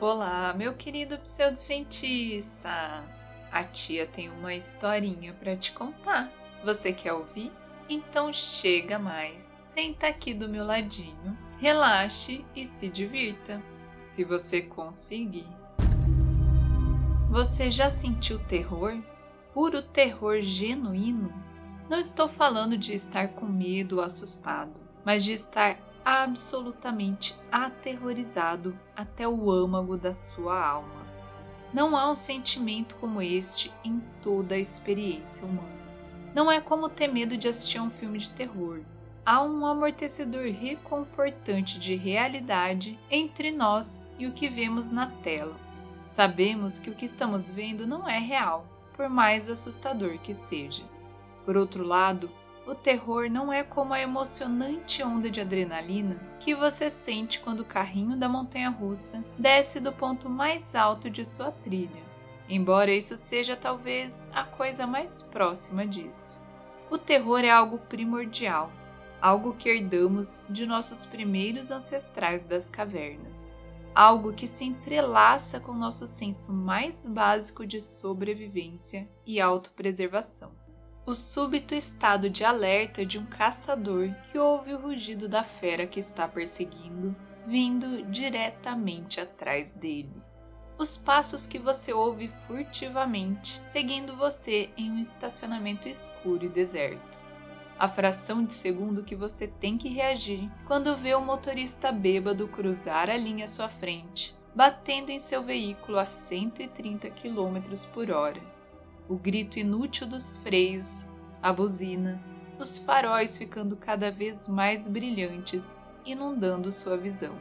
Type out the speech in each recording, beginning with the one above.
Olá, meu querido pseudocientista! A tia tem uma historinha para te contar. Você quer ouvir? Então chega mais, senta aqui do meu ladinho, relaxe e se divirta, se você conseguir. Você já sentiu terror? Puro terror genuíno? Não estou falando de estar com medo ou assustado, mas de estar absolutamente aterrorizado até o âmago da sua alma. Não há um sentimento como este em toda a experiência humana. Não é como ter medo de assistir a um filme de terror. Há um amortecedor reconfortante de realidade entre nós e o que vemos na tela. Sabemos que o que estamos vendo não é real, por mais assustador que seja. Por outro lado, o terror não é como a emocionante onda de adrenalina que você sente quando o carrinho da montanha russa desce do ponto mais alto de sua trilha, embora isso seja talvez a coisa mais próxima disso. O terror é algo primordial, algo que herdamos de nossos primeiros ancestrais das cavernas, algo que se entrelaça com nosso senso mais básico de sobrevivência e autopreservação o súbito estado de alerta de um caçador que ouve o rugido da fera que está perseguindo, vindo diretamente atrás dele. Os passos que você ouve furtivamente, seguindo você em um estacionamento escuro e deserto. A fração de segundo que você tem que reagir quando vê o motorista bêbado cruzar a linha à sua frente, batendo em seu veículo a 130 km por hora o grito inútil dos freios, a buzina, os faróis ficando cada vez mais brilhantes, inundando sua visão.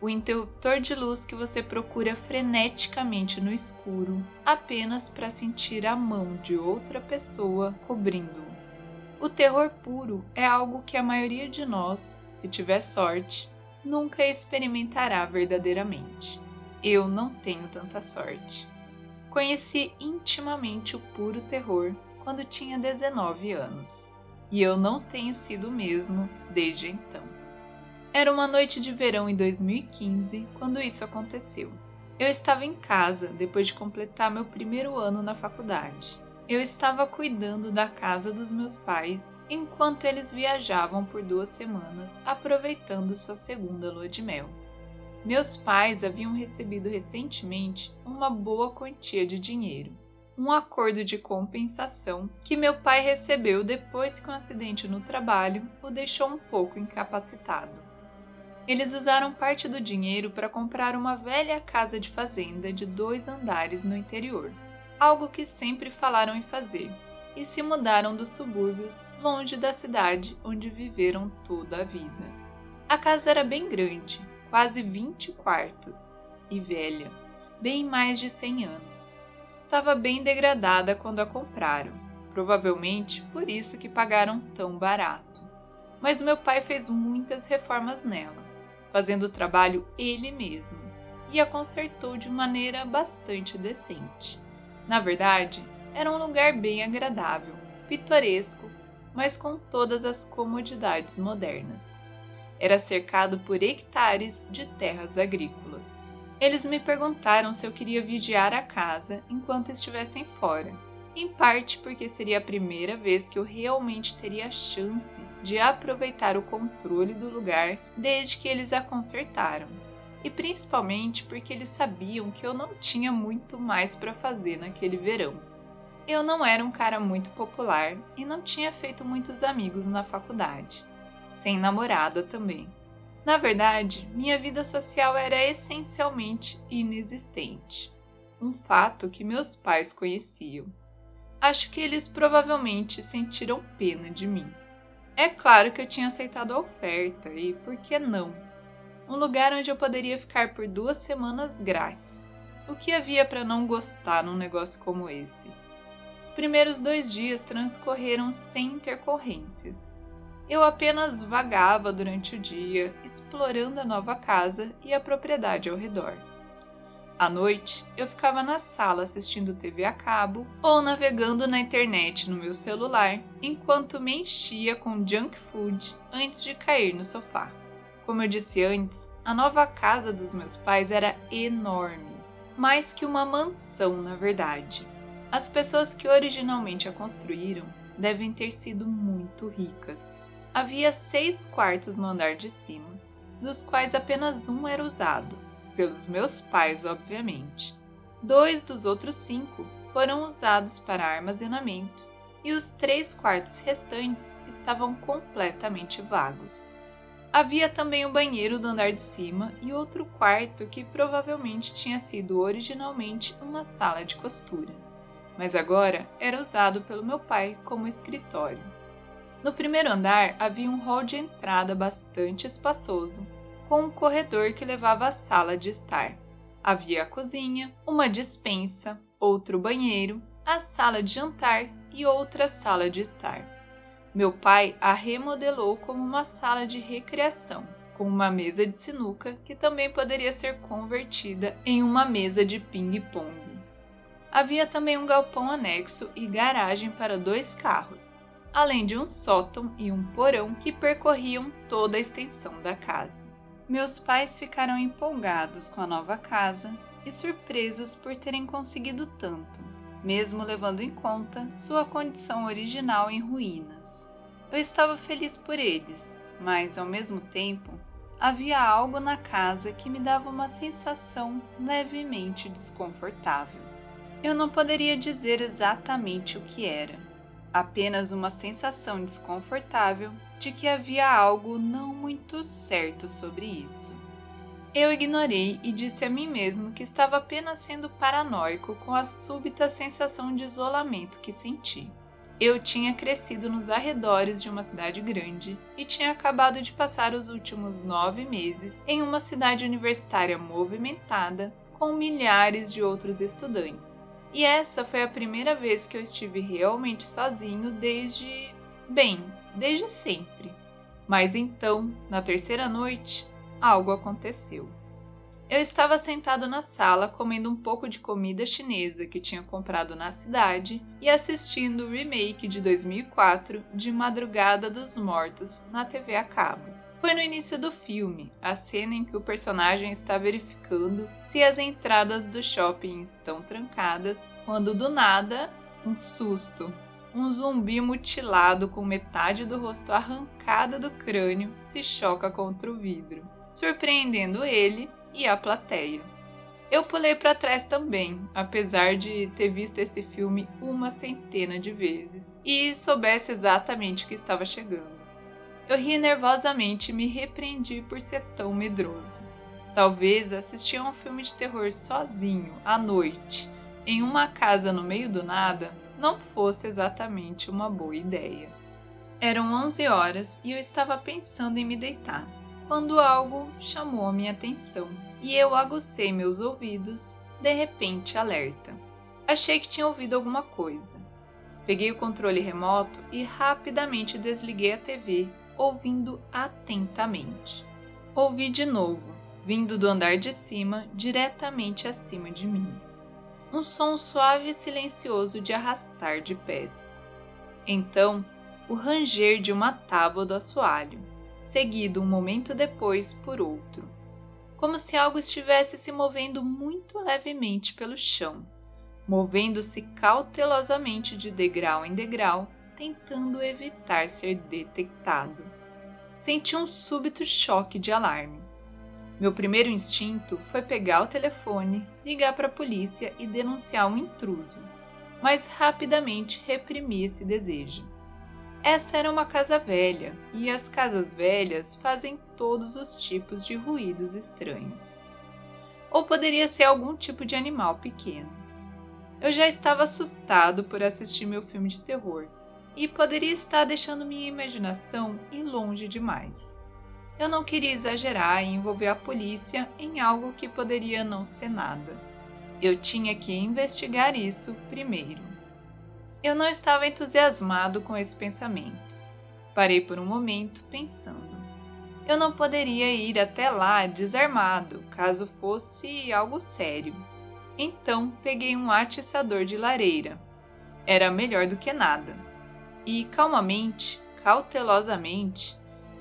O interruptor de luz que você procura freneticamente no escuro, apenas para sentir a mão de outra pessoa cobrindo-o. O terror puro é algo que a maioria de nós, se tiver sorte, nunca experimentará verdadeiramente. Eu não tenho tanta sorte. Conheci intimamente o puro terror quando tinha 19 anos, e eu não tenho sido o mesmo desde então. Era uma noite de verão em 2015 quando isso aconteceu. Eu estava em casa depois de completar meu primeiro ano na faculdade. Eu estava cuidando da casa dos meus pais enquanto eles viajavam por duas semanas, aproveitando sua segunda lua de mel. Meus pais haviam recebido recentemente uma boa quantia de dinheiro, um acordo de compensação que meu pai recebeu depois que um acidente no trabalho o deixou um pouco incapacitado. Eles usaram parte do dinheiro para comprar uma velha casa de fazenda de dois andares no interior, algo que sempre falaram em fazer, e se mudaram dos subúrbios, longe da cidade onde viveram toda a vida. A casa era bem grande, quase 20 quartos, e velha, bem mais de 100 anos. Estava bem degradada quando a compraram, provavelmente por isso que pagaram tão barato. Mas meu pai fez muitas reformas nela, fazendo o trabalho ele mesmo, e a consertou de maneira bastante decente. Na verdade, era um lugar bem agradável, pitoresco, mas com todas as comodidades modernas era cercado por hectares de terras agrícolas. Eles me perguntaram se eu queria vigiar a casa enquanto estivessem fora, em parte porque seria a primeira vez que eu realmente teria a chance de aproveitar o controle do lugar desde que eles a consertaram, e principalmente porque eles sabiam que eu não tinha muito mais para fazer naquele verão. Eu não era um cara muito popular e não tinha feito muitos amigos na faculdade sem namorada também. Na verdade, minha vida social era essencialmente inexistente. Um fato que meus pais conheciam. Acho que eles provavelmente sentiram pena de mim. É claro que eu tinha aceitado a oferta e por que não? Um lugar onde eu poderia ficar por duas semanas grátis. O que havia para não gostar num negócio como esse? Os primeiros dois dias transcorreram sem intercorrências. Eu apenas vagava durante o dia, explorando a nova casa e a propriedade ao redor. À noite, eu ficava na sala assistindo TV a cabo ou navegando na internet no meu celular, enquanto me enchia com junk food antes de cair no sofá. Como eu disse antes, A nova casa dos meus pais era enorme, mais que uma mansão, na verdade. As pessoas que originalmente a construíram devem ter sido muito ricas. Havia seis quartos no andar de cima, dos quais apenas um era usado, pelos meus pais, obviamente. Dois dos outros cinco foram usados para armazenamento e os três quartos restantes estavam completamente vagos. Havia também o banheiro do andar de cima e outro quarto que provavelmente tinha sido originalmente uma sala de costura, mas agora era usado pelo meu pai como escritório. No primeiro andar havia um hall de entrada bastante espaçoso, com um corredor que levava à sala de estar. Havia a cozinha, uma dispensa, outro banheiro, a sala de jantar e outra sala de estar. Meu pai a remodelou como uma sala de recreação, com uma mesa de sinuca que também poderia ser convertida em uma mesa de ping-pong. Havia também um galpão anexo e garagem para dois carros, além de um sótão e um porão que percorriam toda a extensão da casa. Meus pais ficaram empolgados com a nova casa e surpresos por terem conseguido tanto, mesmo levando em conta sua condição original em ruínas. Eu estava feliz por eles, mas ao mesmo tempo havia algo na casa que me dava uma sensação levemente desconfortável. Eu não poderia dizer exatamente o que era, apenas uma sensação desconfortável de que havia algo não muito certo sobre isso. Eu ignorei e disse a mim mesmo que estava apenas sendo paranoico com a súbita sensação de isolamento que senti. Eu tinha crescido nos arredores de uma cidade grande e tinha acabado de passar os últimos nove meses em uma cidade universitária movimentada com milhares de outros estudantes. E essa foi a primeira vez que eu estive realmente sozinho desde. bem, desde sempre. Mas então, na terceira noite, algo aconteceu. Eu estava sentado na sala comendo um pouco de comida chinesa que tinha comprado na cidade e assistindo o remake de 2004 de Madrugada dos Mortos na TV a cabo. Foi no início do filme, a cena em que o personagem está verificando se as entradas do shopping estão trancadas, quando do nada, um susto. Um zumbi mutilado com metade do rosto arrancada do crânio se choca contra o vidro surpreendendo ele e a plateia. Eu pulei para trás também, apesar de ter visto esse filme uma centena de vezes e soubesse exatamente o que estava chegando. Eu ri nervosamente e me repreendi por ser tão medroso. Talvez assistir a um filme de terror sozinho, à noite, em uma casa no meio do nada, não fosse exatamente uma boa ideia. Eram 11 horas e eu estava pensando em me deitar quando algo chamou a minha atenção e eu agucei meus ouvidos, de repente alerta. Achei que tinha ouvido alguma coisa. Peguei o controle remoto e rapidamente desliguei a TV, ouvindo atentamente. Ouvi de novo, vindo do andar de cima, diretamente acima de mim. Um som suave e silencioso de arrastar de pés. Então, o ranger de uma tábua do assoalho seguido um momento depois por outro, como se algo estivesse se movendo muito levemente pelo chão, movendo-se cautelosamente de degrau em degrau, tentando evitar ser detectado. Senti um súbito choque de alarme. Meu primeiro instinto foi pegar o telefone, ligar para a polícia e denunciar um intruso, mas rapidamente reprimi esse desejo. Essa era uma casa velha, e as casas velhas fazem todos os tipos de ruídos estranhos. Ou poderia ser algum tipo de animal pequeno. Eu já estava assustado por assistir meu filme de terror, e poderia estar deixando minha imaginação ir longe demais. Eu não queria exagerar e envolver a polícia em algo que poderia não ser nada. Eu tinha que investigar isso primeiro. Eu não estava entusiasmado com esse pensamento. Parei por um momento, pensando. Eu não poderia ir até lá desarmado, caso fosse algo sério. Então peguei um atiçador de lareira. Era melhor do que nada. E calmamente, cautelosamente,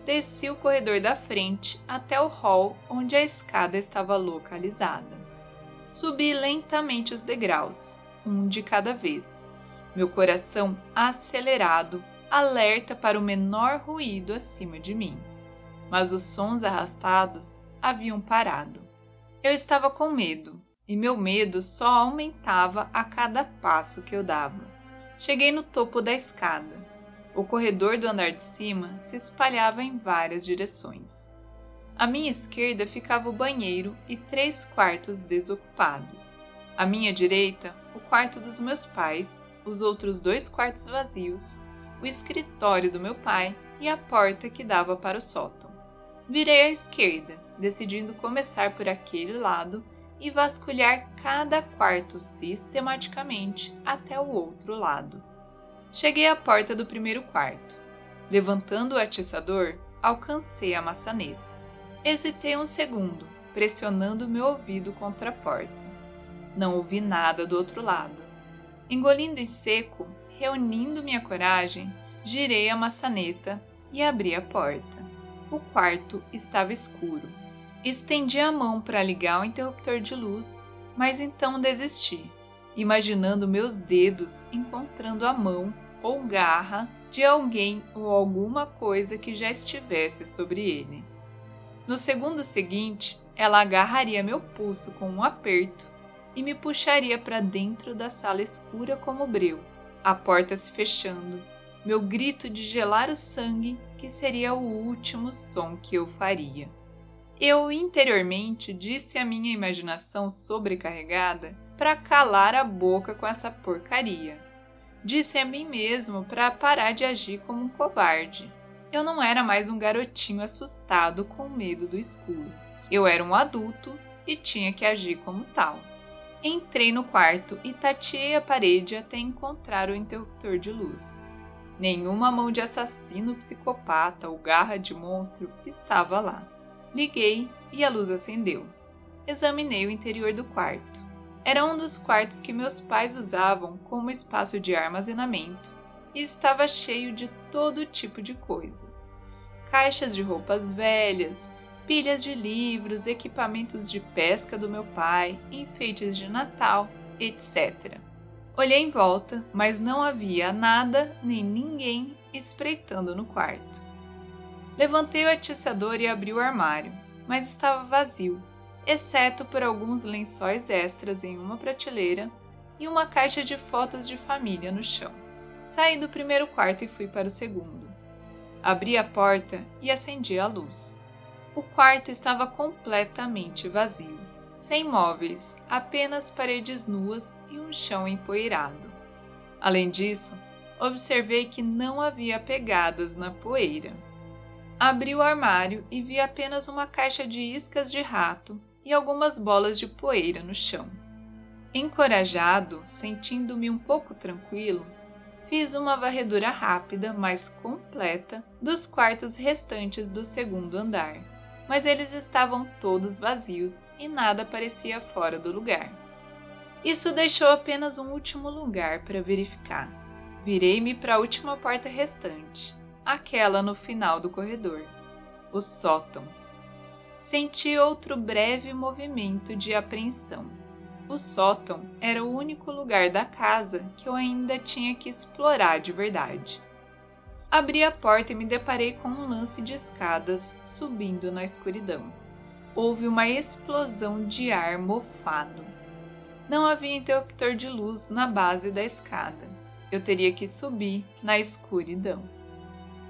desci o corredor da frente até o hall onde a escada estava localizada. Subi lentamente os degraus, um de cada vez, meu coração acelerado, alerta para o menor ruído acima de mim. Mas os sons arrastados haviam parado. Eu estava com medo, e meu medo só aumentava a cada passo que eu dava. Cheguei no topo da escada. O corredor do andar de cima se espalhava em várias direções. À minha esquerda ficava o banheiro e três quartos desocupados. À minha direita, o quarto dos meus pais, os outros dois quartos vazios, o escritório do meu pai e a porta que dava para o sótão. Virei à esquerda, decidindo começar por aquele lado e vasculhar cada quarto sistematicamente até o outro lado. Cheguei à porta do primeiro quarto. Levantando o atiçador, alcancei a maçaneta. Hesitei um segundo, pressionando meu ouvido contra a porta. Não ouvi nada do outro lado. Engolindo em seco, reunindo minha coragem, girei a maçaneta e abri a porta. O quarto estava escuro. Estendi a mão para ligar o interruptor de luz, mas então desisti, imaginando meus dedos encontrando a mão ou garra de alguém ou alguma coisa que já estivesse sobre ele. No segundo seguinte, ela agarraria meu pulso com um aperto e me puxaria para dentro da sala escura como breu, a porta se fechando, meu grito de gelar o sangue, que seria o último som que eu faria. Eu interiormente disse à minha imaginação sobrecarregada para calar a boca com essa porcaria. Disse a mim mesmo para parar de agir como um covarde. Eu não era mais um garotinho assustado com medo do escuro. Eu era um adulto e tinha que agir como tal. Entrei no quarto e tateei a parede até encontrar o interruptor de luz. Nenhuma mão de assassino, psicopata ou garra de monstro estava lá. Liguei e a luz acendeu. Examinei o interior do quarto. Era um dos quartos que meus pais usavam como espaço de armazenamento e estava cheio de todo tipo de coisa: caixas de roupas velhas, pilhas de livros, equipamentos de pesca do meu pai, enfeites de Natal, etc. Olhei em volta, mas não havia nada nem ninguém espreitando no quarto. Levantei o atiçador e abri o armário, mas estava vazio, exceto por alguns lençóis extras em uma prateleira e uma caixa de fotos de família no chão. Saí do primeiro quarto e fui para o segundo. Abri a porta e acendi a luz. O quarto estava completamente vazio, sem móveis, apenas paredes nuas e um chão empoeirado. Além disso, observei que não havia pegadas na poeira. Abri o armário e vi apenas uma caixa de iscas de rato e algumas bolas de poeira no chão. Encorajado, sentindo-me um pouco tranquilo, fiz uma varredura rápida, mas completa, dos quartos restantes do segundo andar, mas eles estavam todos vazios e nada parecia fora do lugar. Isso deixou apenas um último lugar para verificar. Virei-me para a última porta restante, aquela no final do corredor, o sótão. Senti outro breve movimento de apreensão o sótão era o único lugar da casa que eu ainda tinha que explorar de verdade. Abri a porta e me deparei com um lance de escadas subindo na escuridão. Houve uma explosão de ar mofado. Não havia interruptor de luz na base da escada. Eu teria que subir na escuridão.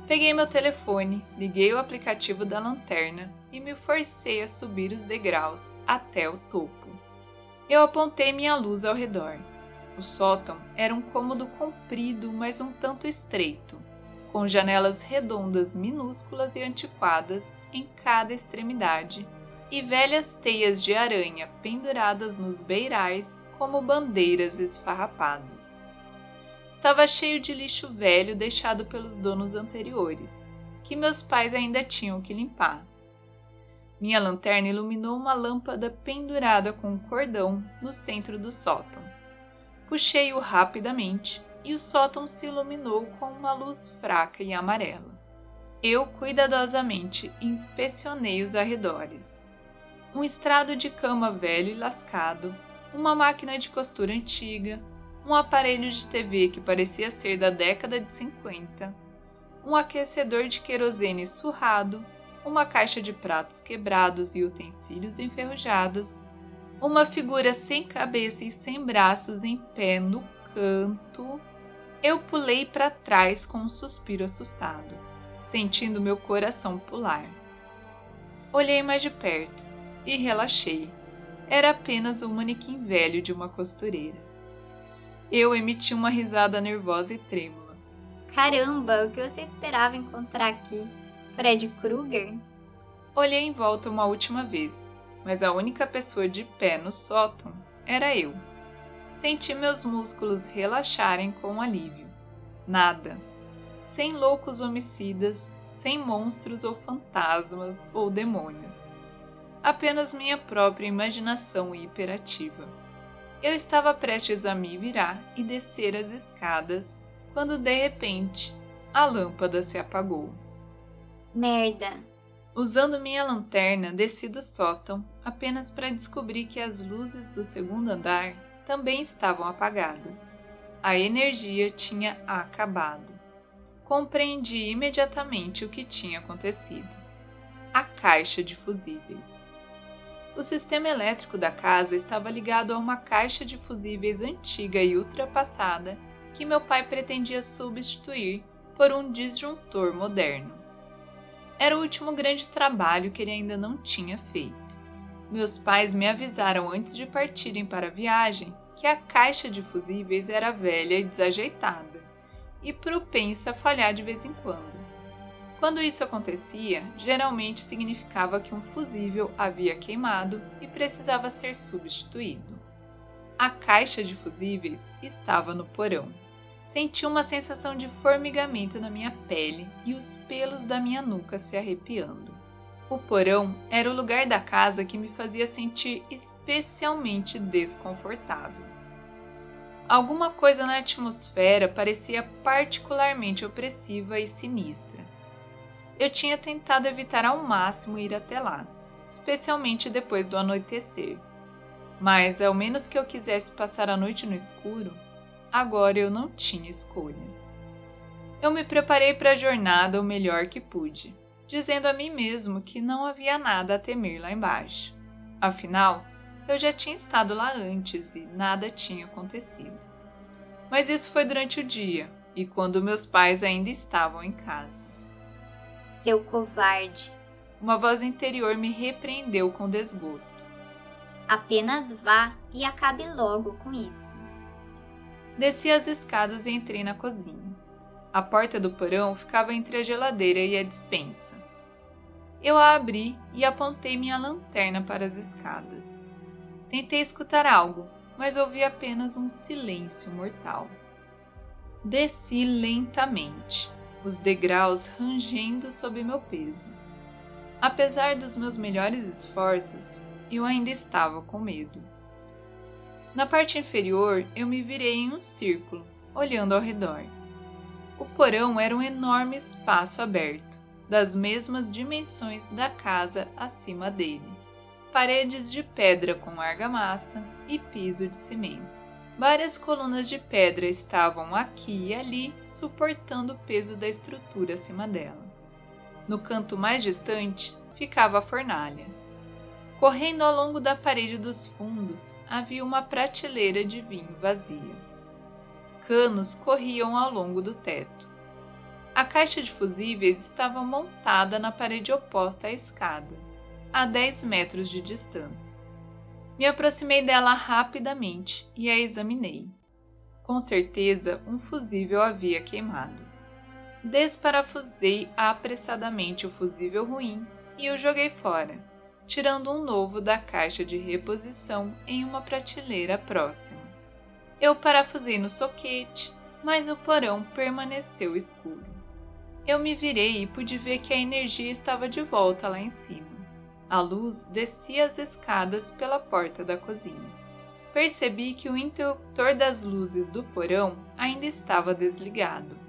Peguei meu telefone, liguei o aplicativo da lanterna e me forcei a subir os degraus até o topo. Eu apontei minha luz ao redor. O sótão era um cômodo comprido, mas um tanto estreito, com janelas redondas minúsculas e antiquadas em cada extremidade e velhas teias de aranha penduradas nos beirais como bandeiras esfarrapadas. Estava cheio de lixo velho deixado pelos donos anteriores, que meus pais ainda tinham que limpar. Minha lanterna iluminou uma lâmpada pendurada com um cordão no centro do sótão. Puxei-o rapidamente e o sótão se iluminou com uma luz fraca e amarela. Eu cuidadosamente inspecionei os arredores. Um estrado de cama velho e lascado, uma máquina de costura antiga, um aparelho de TV que parecia ser da década de 50, um aquecedor de querosene surrado, uma caixa de pratos quebrados e utensílios enferrujados, uma figura sem cabeça e sem braços em pé no canto. Eu pulei para trás com um suspiro assustado sentindo meu coração pular. Olhei mais de perto e relaxei. Era apenas um manequim velho de uma costureira. Eu emiti uma risada nervosa e trêmula. Caramba, o que você esperava encontrar aqui? Fred Krueger? Olhei em volta uma última vez, mas a única pessoa de pé no sótão era eu. Senti meus músculos relaxarem com alívio. Nada, sem loucos homicidas, sem monstros ou fantasmas ou demônios. Apenas minha própria imaginação hiperativa. Eu estava prestes a me virar e descer as escadas quando de repente a lâmpada se apagou. Merda! Usando minha lanterna, desci do sótão apenas para descobrir que as luzes do segundo andar também estavam apagadas. A energia tinha acabado compreendi imediatamente o que tinha acontecido. A caixa de fusíveis. O sistema elétrico da casa estava ligado a uma caixa de fusíveis antiga e ultrapassada que meu pai pretendia substituir por um disjuntor moderno. Era o último grande trabalho que ele ainda não tinha feito. Meus pais me avisaram antes de partirem para a viagem que a caixa de fusíveis era velha e desajeitada e propensa a falhar de vez em quando. Quando isso acontecia, geralmente significava que um fusível havia queimado e precisava ser substituído. A caixa de fusíveis estava no porão. Senti uma sensação de formigamento na minha pele e os pelos da minha nuca se arrepiando. O porão era o lugar da casa que me fazia sentir especialmente desconfortável. Alguma coisa na atmosfera parecia particularmente opressiva e sinistra. Eu tinha tentado evitar ao máximo ir até lá, especialmente depois do anoitecer. Mas, ao menos que eu quisesse passar a noite no escuro, agora eu não tinha escolha. Eu me preparei para a jornada o melhor que pude, dizendo a mim mesmo que não havia nada a temer lá embaixo. Afinal, eu já tinha estado lá antes e nada tinha acontecido. Mas isso foi durante o dia e quando meus pais ainda estavam em casa. Seu covarde! Uma voz interior me repreendeu com desgosto. Apenas vá e acabe logo com isso. Desci as escadas e entrei na cozinha. A porta do porão ficava entre a geladeira e a despensa. Eu a abri e apontei minha lanterna para as escadas. Tentei escutar algo, mas ouvi apenas um silêncio mortal. Desci lentamente, os degraus rangendo sob meu peso. Apesar dos meus melhores esforços, eu ainda estava com medo. Na parte inferior, eu me virei em um círculo, olhando ao redor. O porão era um enorme espaço aberto, das mesmas dimensões da casa acima dele paredes de pedra com argamassa e piso de cimento. Várias colunas de pedra estavam aqui e ali suportando o peso da estrutura acima dela. No canto mais distante ficava a fornalha. Correndo ao longo da parede dos fundos havia uma prateleira de vinho vazia. Canos corriam ao longo do teto. A caixa de fusíveis estava montada na parede oposta à escada a 10 metros de distância. Me aproximei dela rapidamente e a examinei. Com certeza, um fusível havia queimado. Desparafusei apressadamente o fusível ruim e o joguei fora, tirando um novo da caixa de reposição em uma prateleira próxima. Eu parafusei no soquete, mas o porão permaneceu escuro. Eu me virei e pude ver que a energia estava de volta lá em cima. A luz descia as escadas pela porta da cozinha. Percebi que o interruptor das luzes do porão ainda estava desligado.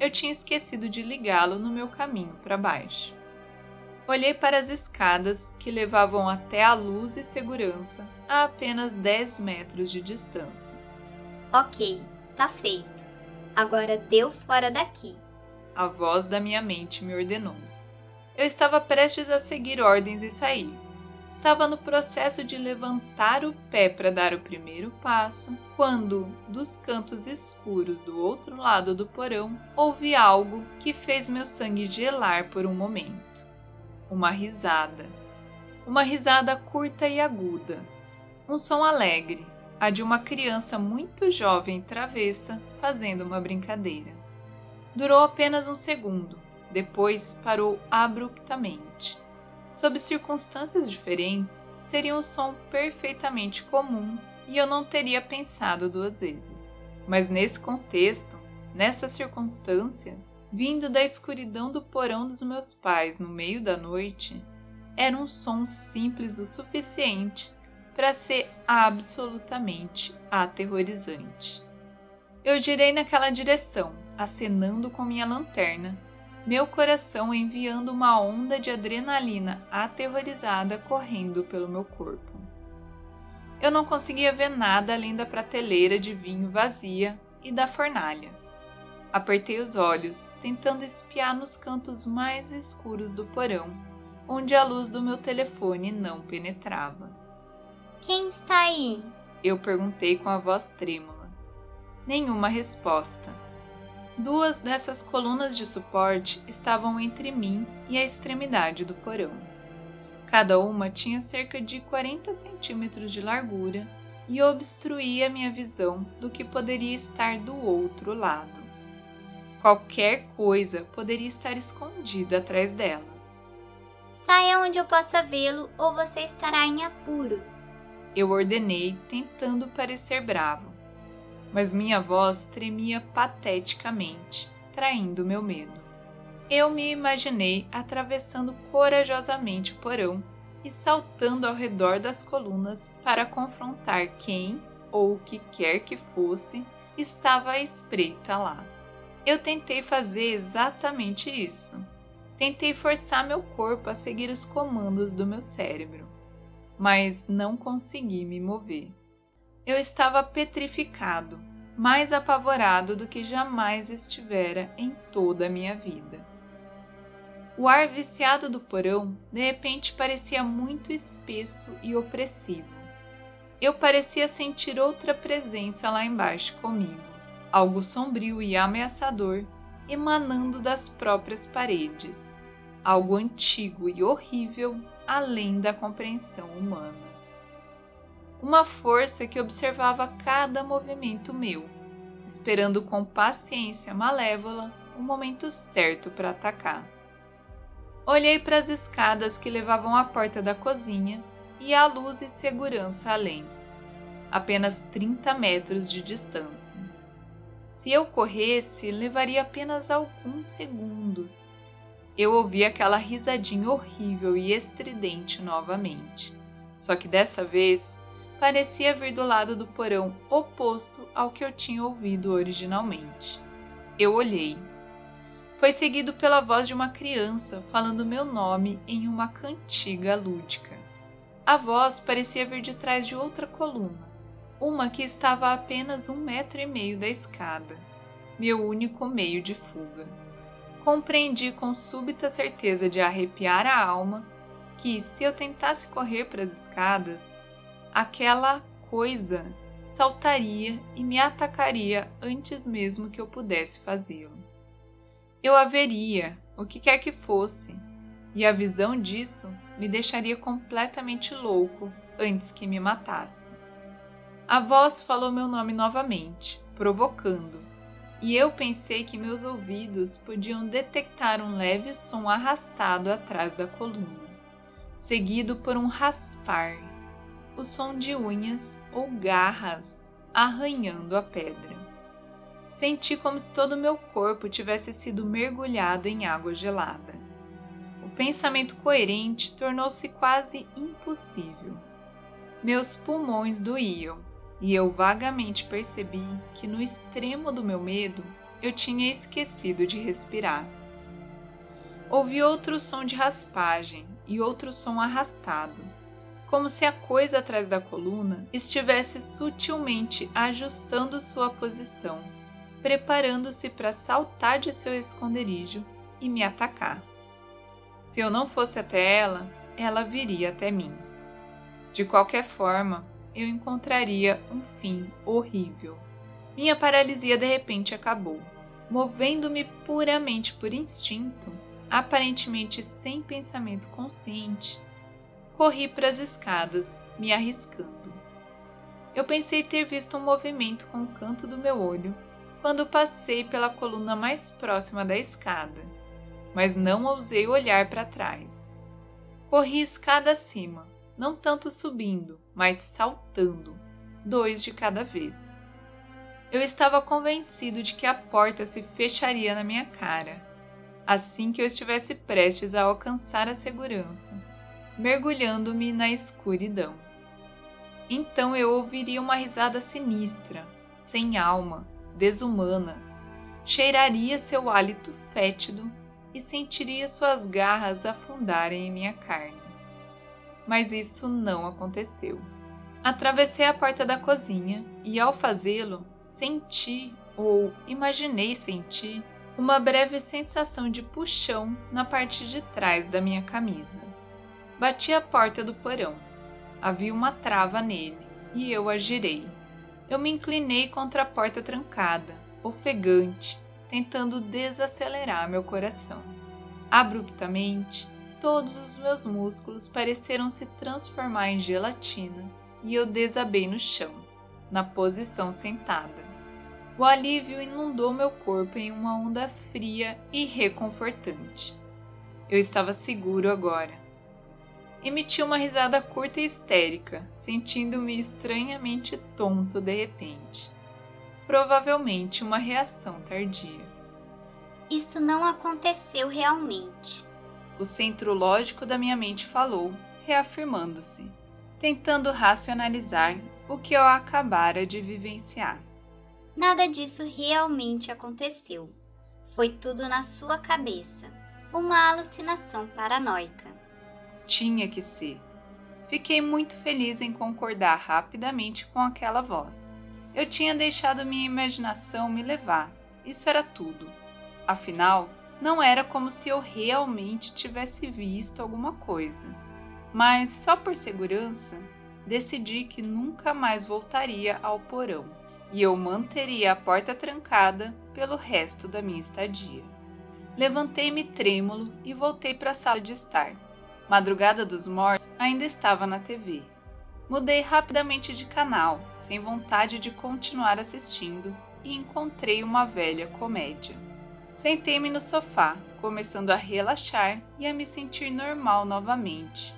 eu tinha esquecido de ligá-lo no meu caminho para baixo. Olhei para as escadas que levavam até a luz e segurança a apenas 10 metros de distância. Ok, está feito. Agora deu fora daqui. A voz da minha mente me ordenou. Eu estava prestes a seguir ordens e sair. Estava no processo de levantar o pé para dar o primeiro passo, quando, dos cantos escuros do outro lado do porão, ouvi algo que fez meu sangue gelar por um momento. Uma risada. Uma risada curta e aguda. Um som alegre, a de uma criança muito jovem e travessa fazendo uma brincadeira. Durou apenas um segundo, depois parou abruptamente. Sob circunstâncias diferentes, seria um som perfeitamente comum e eu não teria pensado duas vezes. Mas nesse contexto, nessas circunstâncias, vindo da escuridão do porão dos meus pais no meio da noite, era um som simples o suficiente para ser absolutamente aterrorizante. Eu girei naquela direção, acenando com minha lanterna, meu coração enviando uma onda de adrenalina aterrorizada correndo pelo meu corpo. Eu não conseguia ver nada além da prateleira de vinho vazia e da fornalha. Apertei os olhos, tentando espiar nos cantos mais escuros do porão, onde a luz do meu telefone não penetrava. Quem está aí? Eu perguntei com a voz trêmula. Nenhuma resposta. Duas dessas colunas de suporte estavam entre mim e a extremidade do porão. Cada uma tinha cerca de 40 centímetros de largura e obstruía minha visão do que poderia estar do outro lado. Qualquer coisa poderia estar escondida atrás delas. Saia onde eu possa vê-lo ou você estará em apuros. Eu ordenei, tentando parecer bravo, mas minha voz tremia pateticamente, traindo meu medo. Eu me imaginei atravessando corajosamente o porão e saltando ao redor das colunas para confrontar quem, ou o que quer que fosse, estava à espreita lá. Eu tentei fazer exatamente isso. Tentei forçar meu corpo a seguir os comandos do meu cérebro mas não consegui me mover. Eu estava petrificado, mais apavorado do que jamais estivera em toda a minha vida. O ar viciado do porão de repente parecia muito espesso e opressivo. Eu parecia sentir outra presença lá embaixo comigo, algo sombrio e ameaçador emanando das próprias paredes, algo antigo e horrível além da compreensão humana. Uma força que observava cada movimento meu, esperando com paciência malévola o momento certo para atacar. Olhei para as escadas que levavam à porta da cozinha e à luz e segurança além, apenas 30 metros de distância. Se eu corresse, levaria apenas alguns segundos eu ouvi aquela risadinha horrível e estridente novamente. Só que dessa vez parecia vir do lado do porão oposto ao que eu tinha ouvido originalmente. Eu olhei. Foi seguido pela voz de uma criança falando meu nome em uma cantiga lúdica. A voz parecia vir de trás de outra coluna, uma que estava a apenas um metro e meio da escada, meu único meio de fuga compreendi com súbita certeza de arrepiar a alma que, se eu tentasse correr para as escadas, aquela coisa saltaria e me atacaria antes mesmo que eu pudesse fazê-lo. Eu haveria, o que quer que fosse, e a visão disso me deixaria completamente louco antes que me matasse. A voz falou meu nome novamente, provocando, e eu pensei que meus ouvidos podiam detectar um leve som arrastado atrás da coluna, seguido por um raspar, o som de unhas ou garras arranhando a pedra. Senti como se todo o meu corpo tivesse sido mergulhado em água gelada. O pensamento coerente tornou-se quase impossível. Meus pulmões doíam e eu vagamente percebi que no extremo do meu medo eu tinha esquecido de respirar. Ouvi outro som de raspagem e outro som arrastado, como se a coisa atrás da coluna estivesse sutilmente ajustando sua posição, preparando-se para saltar de seu esconderijo e me atacar. Se eu não fosse até ela, ela viria até mim. De qualquer forma, eu encontraria um fim horrível. Minha paralisia de repente acabou. Movendo-me puramente por instinto, aparentemente sem pensamento consciente, corri para as escadas, me arriscando. Eu pensei ter visto um movimento com o canto do meu olho quando passei pela coluna mais próxima da escada, mas não ousei olhar para trás. Corri escada acima, não tanto subindo, mas saltando, dois de cada vez. Eu estava convencido de que a porta se fecharia na minha cara, assim que eu estivesse prestes a alcançar a segurança, mergulhando-me na escuridão. Então eu ouviria uma risada sinistra, sem alma, desumana, cheiraria seu hálito fétido e sentiria suas garras afundarem em minha carne. Mas isso não aconteceu. Atravessei a porta da cozinha e, ao fazê-lo, senti ou imaginei sentir uma breve sensação de puxão na parte de trás da minha camisa. Bati a porta do porão. Havia uma trava nele e eu a girei. Eu me inclinei contra a porta trancada, ofegante, tentando desacelerar meu coração. Abruptamente, todos os meus músculos pareceram se transformar em gelatina e eu desabei no chão, na posição sentada. O alívio inundou meu corpo em uma onda fria e reconfortante. Eu estava seguro agora. Emiti uma risada curta e histérica, sentindo-me estranhamente tonto de repente. Provavelmente uma reação tardia. Isso não aconteceu realmente. O centro lógico da minha mente falou, reafirmando-se, tentando racionalizar o que eu acabara de vivenciar. Nada disso realmente aconteceu. Foi tudo na sua cabeça. Uma alucinação paranoica. Tinha que ser. Fiquei muito feliz em concordar rapidamente com aquela voz. Eu tinha deixado minha imaginação me levar. Isso era tudo. Afinal, não era como se eu realmente tivesse visto alguma coisa. Mas, só por segurança, decidi que nunca mais voltaria ao porão e eu manteria a porta trancada pelo resto da minha estadia. Levantei-me trêmulo e voltei para a sala de estar. Madrugada dos Mortos ainda estava na TV. Mudei rapidamente de canal, sem vontade de continuar assistindo, e encontrei uma velha comédia. Sentei-me no sofá, começando a relaxar e a me sentir normal novamente,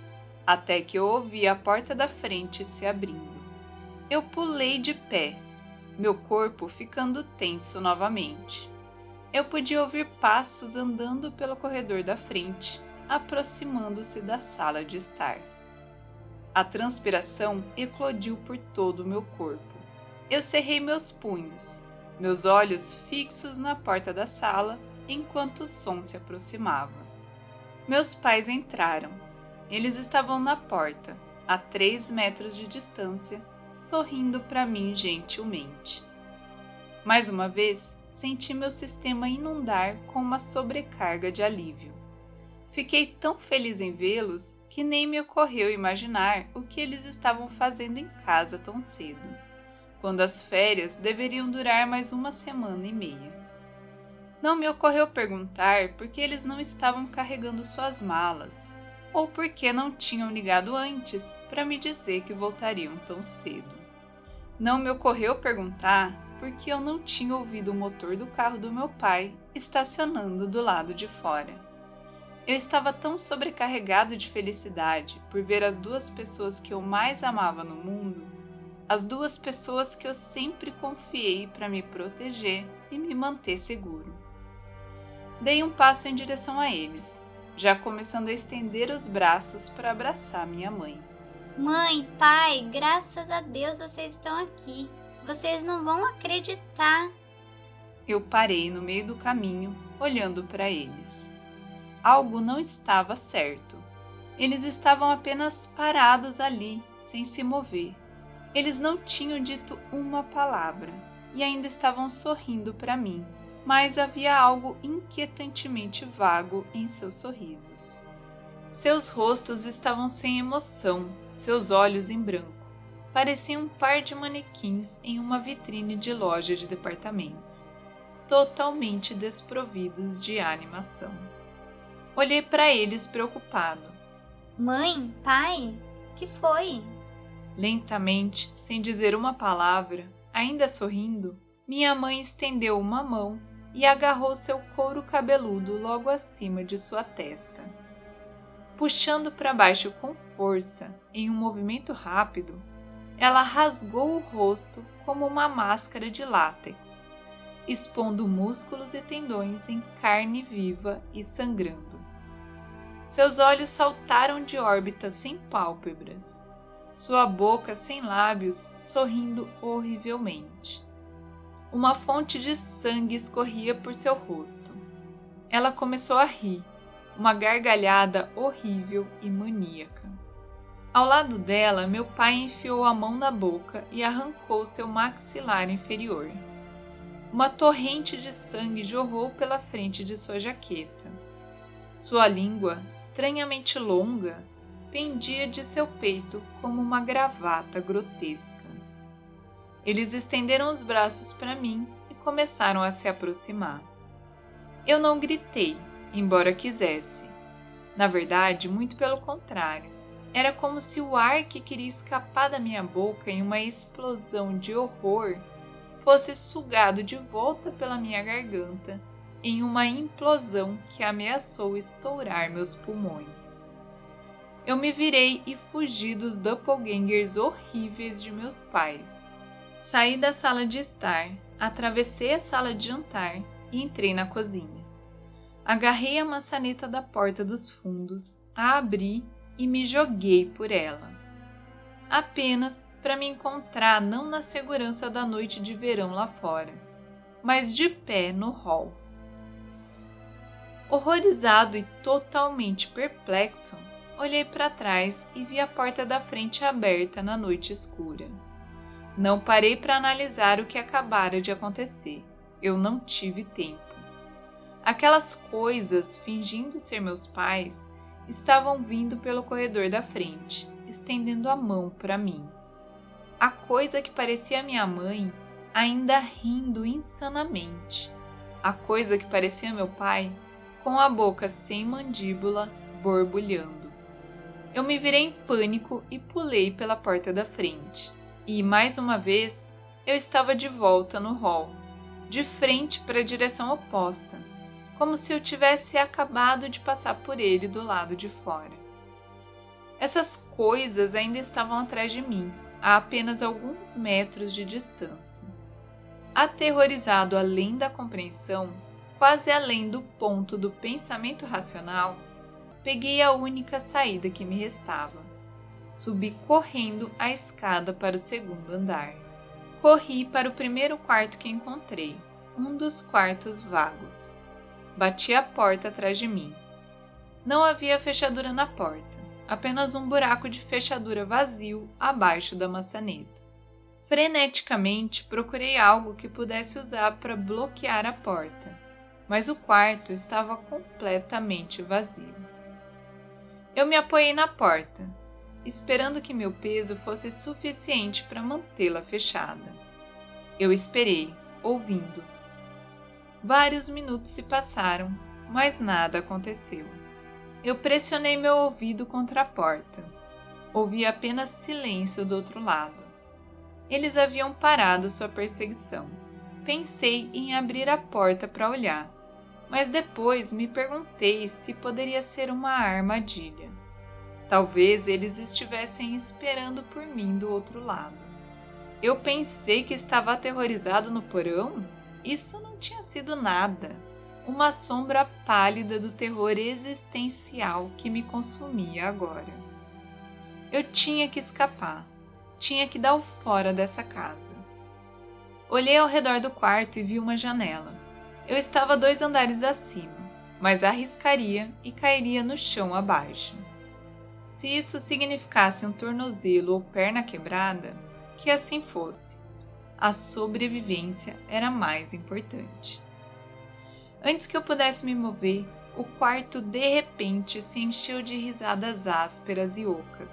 até que eu ouvi a porta da frente se abrindo. Eu pulei de pé meu corpo ficando tenso novamente. Eu podia ouvir passos andando pelo corredor da frente, aproximando-se da sala de estar. A transpiração eclodiu por todo o meu corpo. Eu cerrei meus punhos, meus olhos fixos na porta da sala enquanto o som se aproximava. Meus pais entraram. Eles estavam na porta, a três metros de distância, sorrindo para mim gentilmente. Mais uma vez, senti meu sistema inundar com uma sobrecarga de alívio. Fiquei tão feliz em vê-los que nem me ocorreu imaginar o que eles estavam fazendo em casa tão cedo, quando as férias deveriam durar mais uma semana e meia. Não me ocorreu perguntar por que eles não estavam carregando suas malas ou por que não tinham ligado antes para me dizer que voltariam tão cedo. Não me ocorreu perguntar por que eu não tinha ouvido o motor do carro do meu pai estacionando do lado de fora. Eu estava tão sobrecarregado de felicidade por ver as duas pessoas que eu mais amava no mundo, as duas pessoas que eu sempre confiei para me proteger e me manter seguro. Dei um passo em direção a eles já começando a estender os braços para abraçar minha mãe. Mãe, pai, graças a Deus vocês estão aqui. Vocês não vão acreditar. Eu parei no meio do caminho, olhando para eles. Algo não estava certo. Eles estavam apenas parados ali, sem se mover. Eles não tinham dito uma palavra e ainda estavam sorrindo para mim, mas havia algo inquietantemente vago em seus sorrisos. Seus rostos estavam sem emoção, seus olhos em branco. Pareciam um par de manequins em uma vitrine de loja de departamentos, totalmente desprovidos de animação. Olhei para eles preocupado. Mãe, pai, que foi? Lentamente, sem dizer uma palavra, ainda sorrindo, minha mãe estendeu uma mão e agarrou seu couro cabeludo logo acima de sua testa. Puxando para baixo com força, em um movimento rápido, ela rasgou o rosto como uma máscara de látex, expondo músculos e tendões em carne viva e sangrando. Seus olhos saltaram de órbita sem pálpebras, sua boca sem lábios sorrindo horrivelmente. Uma fonte de sangue escorria por seu rosto. Ela começou a rir, uma gargalhada horrível e maníaca. Ao lado dela, meu pai enfiou a mão na boca e arrancou seu maxilar inferior. Uma torrente de sangue jorrou pela frente de sua jaqueta. Sua língua, estranhamente longa, pendia de seu peito como uma gravata grotesca. Eles estenderam os braços para mim e começaram a se aproximar. Eu não gritei, embora quisesse. Na verdade, muito pelo contrário. Era como se o ar que queria escapar da minha boca em uma explosão de horror fosse sugado de volta pela minha garganta em uma implosão que ameaçou estourar meus pulmões. Eu me virei e fugi dos doppelgangers horríveis de meus pais. Saí da sala de estar, atravessei a sala de jantar e entrei na cozinha. Agarrei a maçaneta da porta dos fundos, a abri e me joguei por ela. Apenas para me encontrar não na segurança da noite de verão lá fora, mas de pé no hall. Horrorizado e totalmente perplexo, olhei para trás e vi a porta da frente aberta na noite escura. Não parei para analisar o que acabara de acontecer. Eu não tive tempo. Aquelas coisas, fingindo ser meus pais, estavam vindo pelo corredor da frente, estendendo a mão para mim. A coisa que parecia minha mãe, ainda rindo insanamente. A coisa que parecia meu pai, com a boca sem mandíbula, borbulhando. Eu me virei em pânico e pulei pela porta da frente. E, mais uma vez, eu estava de volta no hall, de frente para a direção oposta como se eu tivesse acabado de passar por ele do lado de fora. Essas coisas ainda estavam atrás de mim, a apenas alguns metros de distância. Aterrorizado além da compreensão, quase além do ponto do pensamento racional, peguei a única saída que me restava. Subi correndo a escada para o segundo andar. Corri para o primeiro quarto que encontrei, um dos quartos vagos. Bati a porta atrás de mim. Não havia fechadura na porta, apenas um buraco de fechadura vazio abaixo da maçaneta. Freneticamente procurei algo que pudesse usar para bloquear a porta, mas o quarto estava completamente vazio. Eu me apoiei na porta, esperando que meu peso fosse suficiente para mantê-la fechada. Eu esperei, ouvindo Vários minutos se passaram, mas nada aconteceu. Eu pressionei meu ouvido contra a porta. Ouvi apenas silêncio do outro lado. Eles haviam parado sua perseguição. Pensei em abrir a porta para olhar, mas depois me perguntei se poderia ser uma armadilha. Talvez eles estivessem esperando por mim do outro lado. Eu pensei que estava aterrorizado no porão isso não tinha sido nada. Uma sombra pálida do terror existencial que me consumia agora. Eu tinha que escapar. Tinha que dar o fora dessa casa. Olhei ao redor do quarto e vi uma janela. Eu estava dois andares acima, mas arriscaria e cairia no chão abaixo. Se isso significasse um tornozelo ou perna quebrada, que assim fosse. A sobrevivência era mais importante. Antes que eu pudesse me mover, o quarto de repente se encheu de risadas ásperas e ocas.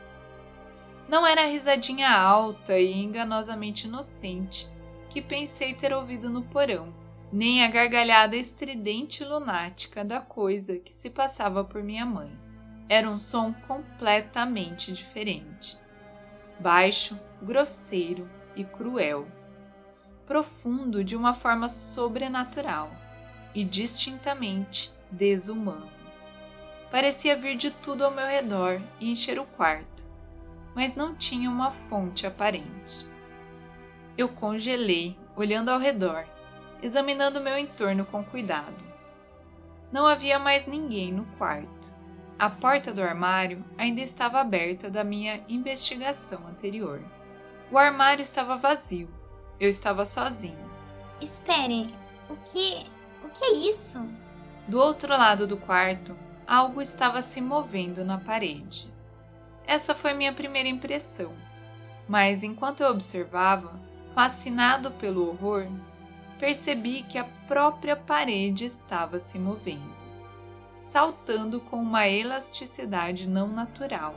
Não era a risadinha alta e enganosamente inocente que pensei ter ouvido no porão, nem a gargalhada estridente e lunática da coisa que se passava por minha mãe. Era um som completamente diferente. Baixo, grosseiro e cruel. Profundo de uma forma sobrenatural e distintamente desumano. Parecia vir de tudo ao meu redor e encher o quarto, mas não tinha uma fonte aparente. Eu congelei, olhando ao redor, examinando meu entorno com cuidado. Não havia mais ninguém no quarto. A porta do armário ainda estava aberta da minha investigação anterior. O armário estava vazio. Eu estava sozinho. Espere, o que. o que é isso? Do outro lado do quarto, algo estava se movendo na parede. Essa foi minha primeira impressão, mas enquanto eu observava, fascinado pelo horror, percebi que a própria parede estava se movendo, saltando com uma elasticidade não natural,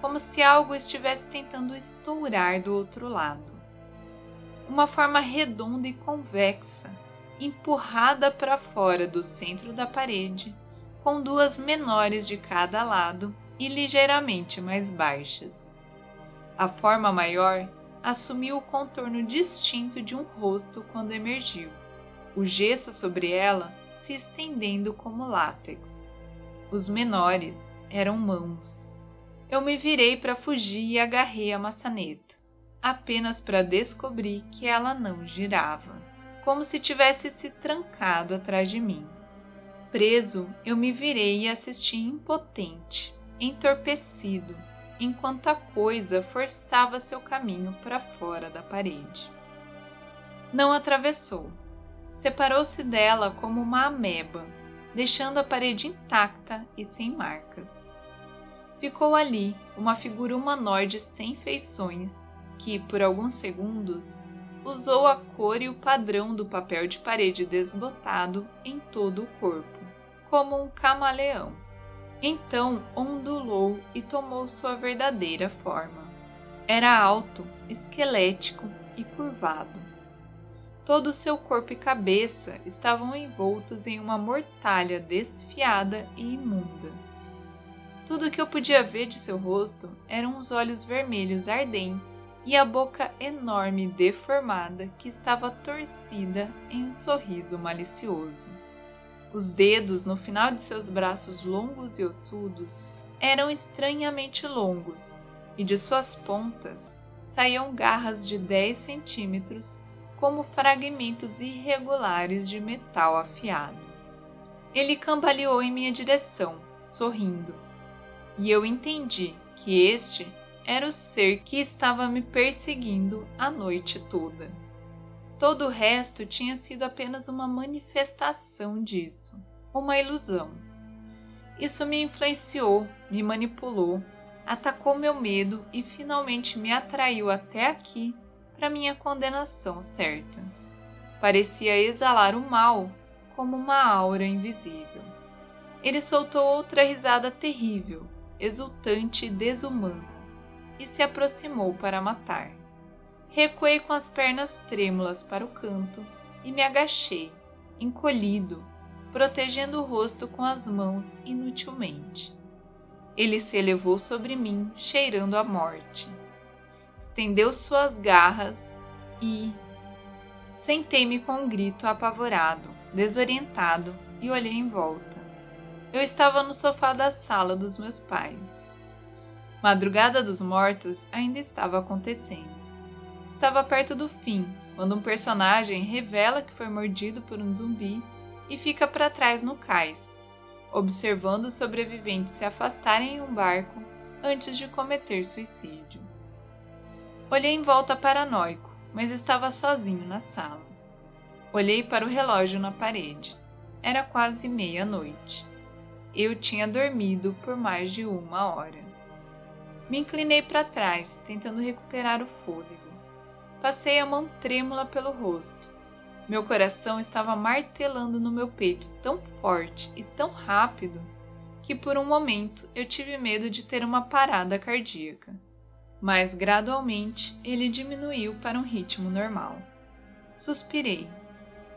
como se algo estivesse tentando estourar do outro lado. Uma forma redonda e convexa empurrada para fora do centro da parede, com duas menores de cada lado e ligeiramente mais baixas. A forma maior assumiu o contorno distinto de um rosto quando emergiu, o gesso sobre ela se estendendo como látex. Os menores eram mãos. Eu me virei para fugir e agarrei a maçaneta, apenas para descobrir que ela não girava como se tivesse se trancado atrás de mim. Preso, eu me virei e assisti impotente, entorpecido, enquanto a coisa forçava seu caminho para fora da parede. Não atravessou. Separou-se dela como uma ameba, deixando a parede intacta e sem marcas. Ficou ali uma figura humanoide sem feições que, por alguns segundos, usou a cor e o padrão do papel de parede desbotado em todo o corpo, como um camaleão. Então ondulou e tomou sua verdadeira forma. Era alto, esquelético e curvado. Todo o seu corpo e cabeça estavam envoltos em uma mortalha desfiada e imunda. Tudo o que eu podia ver de seu rosto eram os olhos vermelhos ardentes e a boca enorme deformada que estava torcida em um sorriso malicioso. Os dedos no final de seus braços longos e ossudos eram estranhamente longos, e de suas pontas saíam garras de 10 centímetros como fragmentos irregulares de metal afiado. Ele cambaleou em minha direção, sorrindo, e eu entendi que este era o ser que estava me perseguindo a noite toda. Todo o resto tinha sido apenas uma manifestação disso, uma ilusão. Isso me influenciou, me manipulou, atacou meu medo e finalmente me atraiu até aqui para minha condenação certa. Parecia exalar o mal como uma aura invisível. Ele soltou outra risada terrível, exultante e desumana e se aproximou para matar. Recuei com as pernas trêmulas para o canto e me agachei, encolhido, protegendo o rosto com as mãos inutilmente. Ele se elevou sobre mim, cheirando a morte. Estendeu suas garras e. Sentei-me com um grito apavorado, desorientado e olhei em volta. Eu estava no sofá da sala dos meus pais. Madrugada dos Mortos ainda estava acontecendo. Estava perto do fim, quando um personagem revela que foi mordido por um zumbi e fica para trás no cais, observando os sobreviventes se afastarem em um barco antes de cometer suicídio. Olhei em volta paranoico, mas estava sozinho na sala. Olhei para o relógio na parede. Era quase meia-noite. Eu tinha dormido por mais de uma hora. Me inclinei para trás, tentando recuperar o fôlego. Passei a mão trêmula pelo rosto. Meu coração estava martelando no meu peito tão forte e tão rápido que por um momento eu tive medo de ter uma parada cardíaca. Mas gradualmente ele diminuiu para um ritmo normal. Suspirei.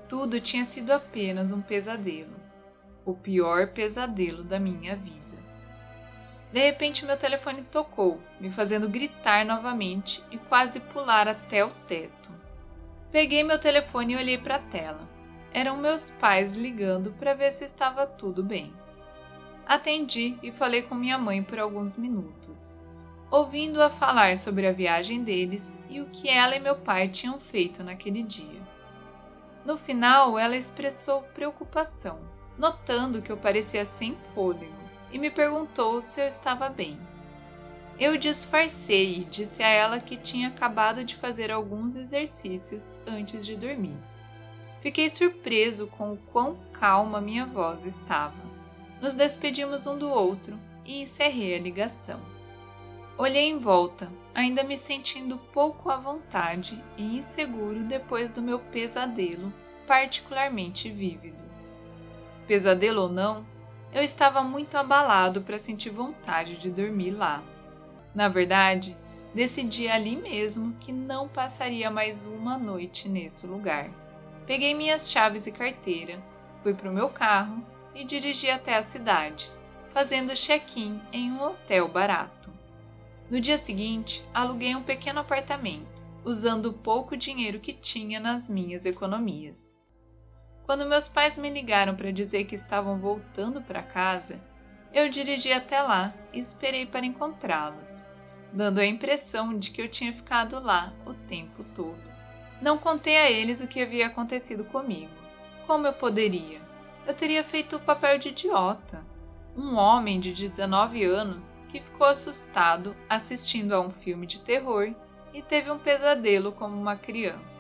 Tudo tinha sido apenas um pesadelo. O pior pesadelo da minha vida. De repente, meu telefone tocou, me fazendo gritar novamente e quase pular até o teto. Peguei meu telefone e olhei para a tela. Eram meus pais ligando para ver se estava tudo bem. Atendi e falei com minha mãe por alguns minutos, ouvindo-a falar sobre a viagem deles e o que ela e meu pai tinham feito naquele dia. No final, ela expressou preocupação, notando que eu parecia sem fôlego e me perguntou se eu estava bem. Eu disfarcei e disse a ela que tinha acabado de fazer alguns exercícios antes de dormir. Fiquei surpreso com o quão calma minha voz estava. Nos despedimos um do outro e encerrei a ligação. Olhei em volta, ainda me sentindo pouco à vontade e inseguro depois do meu pesadelo particularmente vívido. Pesadelo ou não, eu estava muito abalado para sentir vontade de dormir lá. Na verdade, decidi ali mesmo que não passaria mais uma noite nesse lugar. Peguei minhas chaves e carteira, fui para o meu carro e dirigi até a cidade, fazendo check-in em um hotel barato. No dia seguinte, aluguei um pequeno apartamento, usando o pouco dinheiro que tinha nas minhas economias. Quando meus pais me ligaram para dizer que estavam voltando para casa, eu dirigi até lá e esperei para encontrá-los, dando a impressão de que eu tinha ficado lá o tempo todo. Não contei a eles o que havia acontecido comigo. Como eu poderia? Eu teria feito o papel de idiota. Um homem de 19 anos que ficou assustado assistindo a um filme de terror e teve um pesadelo como uma criança.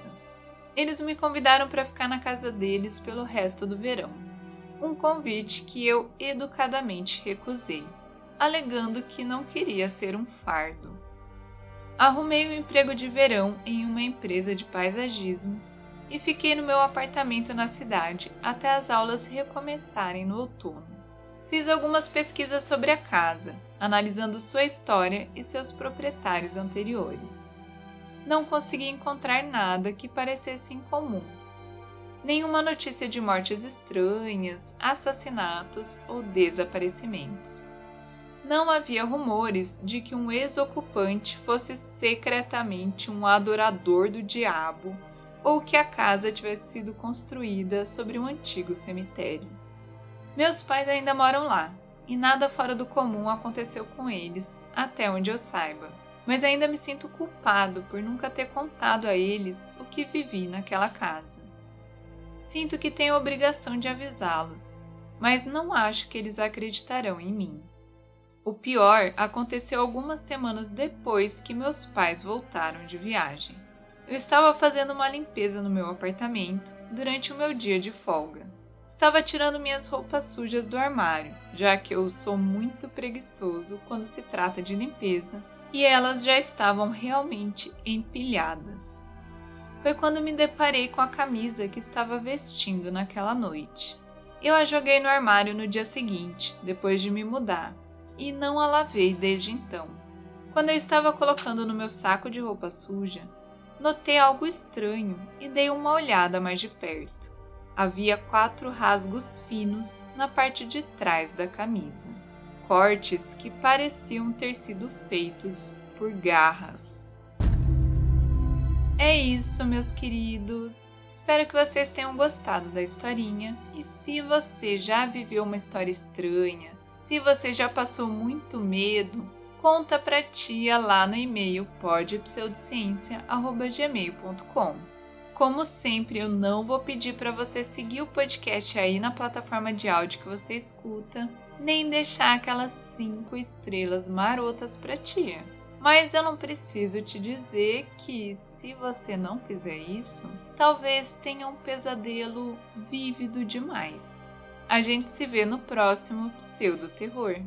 Eles me convidaram para ficar na casa deles pelo resto do verão. Um convite que eu educadamente recusei, alegando que não queria ser um fardo. Arrumei um emprego de verão em uma empresa de paisagismo e fiquei no meu apartamento na cidade até as aulas recomeçarem no outono. Fiz algumas pesquisas sobre a casa, analisando sua história e seus proprietários anteriores não consegui encontrar nada que parecesse incomum. Nenhuma notícia de mortes estranhas, assassinatos ou desaparecimentos. Não havia rumores de que um ex-ocupante fosse secretamente um adorador do diabo ou que a casa tivesse sido construída sobre um antigo cemitério. Meus pais ainda moram lá e nada fora do comum aconteceu com eles, até onde eu saiba mas ainda me sinto culpado por nunca ter contado a eles o que vivi naquela casa. Sinto que tenho a obrigação de avisá-los, mas não acho que eles acreditarão em mim. O pior aconteceu algumas semanas depois que meus pais voltaram de viagem. Eu estava fazendo uma limpeza no meu apartamento durante o meu dia de folga. Estava tirando minhas roupas sujas do armário, já que eu sou muito preguiçoso quando se trata de limpeza e elas já estavam realmente empilhadas. Foi quando me deparei com a camisa que estava vestindo naquela noite. Eu a joguei no armário no dia seguinte, depois de me mudar, e não a lavei desde então. Quando eu estava colocando no meu saco de roupa suja, notei algo estranho e dei uma olhada mais de perto. Havia quatro rasgos finos na parte de trás da camisa cortes que pareciam ter sido feitos por garras. É isso, meus queridos. Espero que vocês tenham gostado da historinha. E se você já viveu uma história estranha, se você já passou muito medo, conta pra tia lá no e-mail podpseudociência@gmail.com. Como sempre, eu não vou pedir para você seguir o podcast aí na plataforma de áudio que você escuta nem deixar aquelas cinco estrelas marotas para tia. Mas eu não preciso te dizer que, se você não fizer isso, talvez tenha um pesadelo vívido demais. A gente se vê no próximo Pseudo Terror.